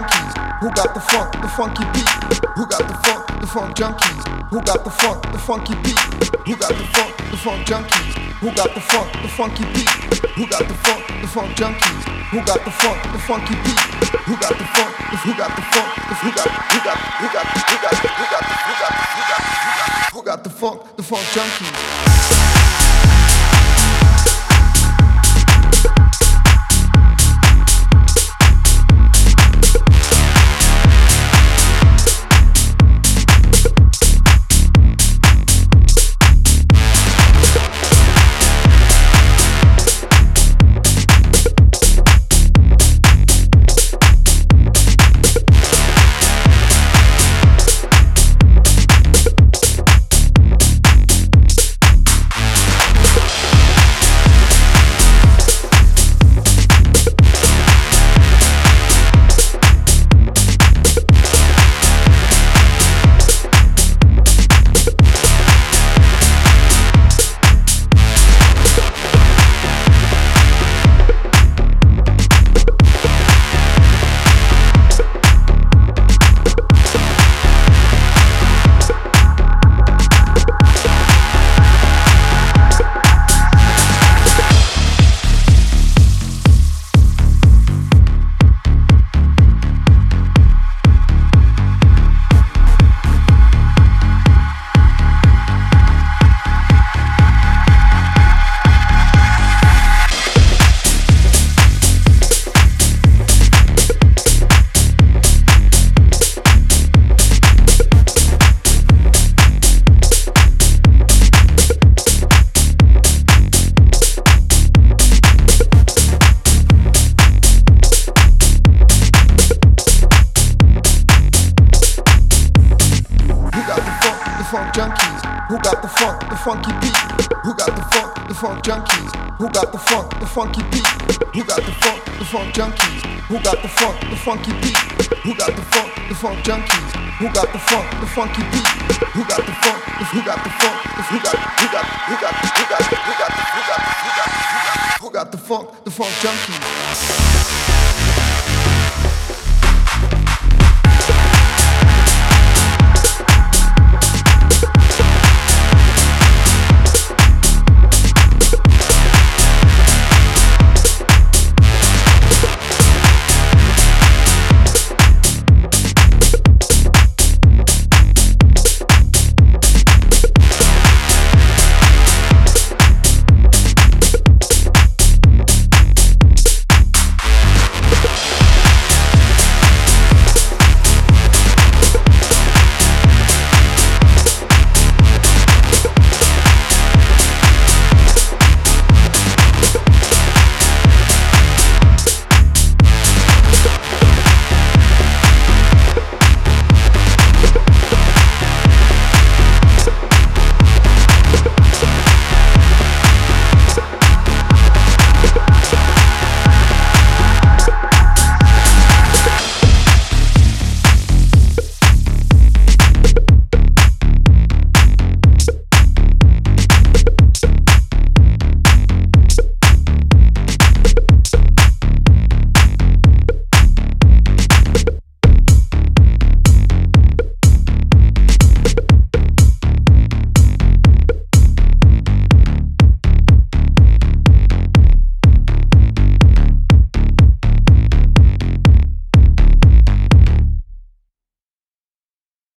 junkies? Who got the funk, the funky beat? Who got the funk, the funk junkies? Who got the funk, the funky beat? Who got the funk, the funk junkies? Who got the funk, the funky beat? Who got the funk, the funk junkies? Who got the funk, the funky beat? Who got the funk? If who got the funk? If who got, who got, who got, who got, who got, who got, who got, who got, who got the funk, the funk junkies? Funk junkies? Who got the funk, the funky beat? Who got the funk, the funk junkies? Who got the funk, the funky beat? Who got the funk, the funk junkies? Who got the funk, the funky beat? Who got the funk, the funk junkies? Who got the funk, the funky beat? Who got the funk, who got the funk, who got, who got, who got, who got, who got, who got, who got, who got, who got the funk, the funk junkies?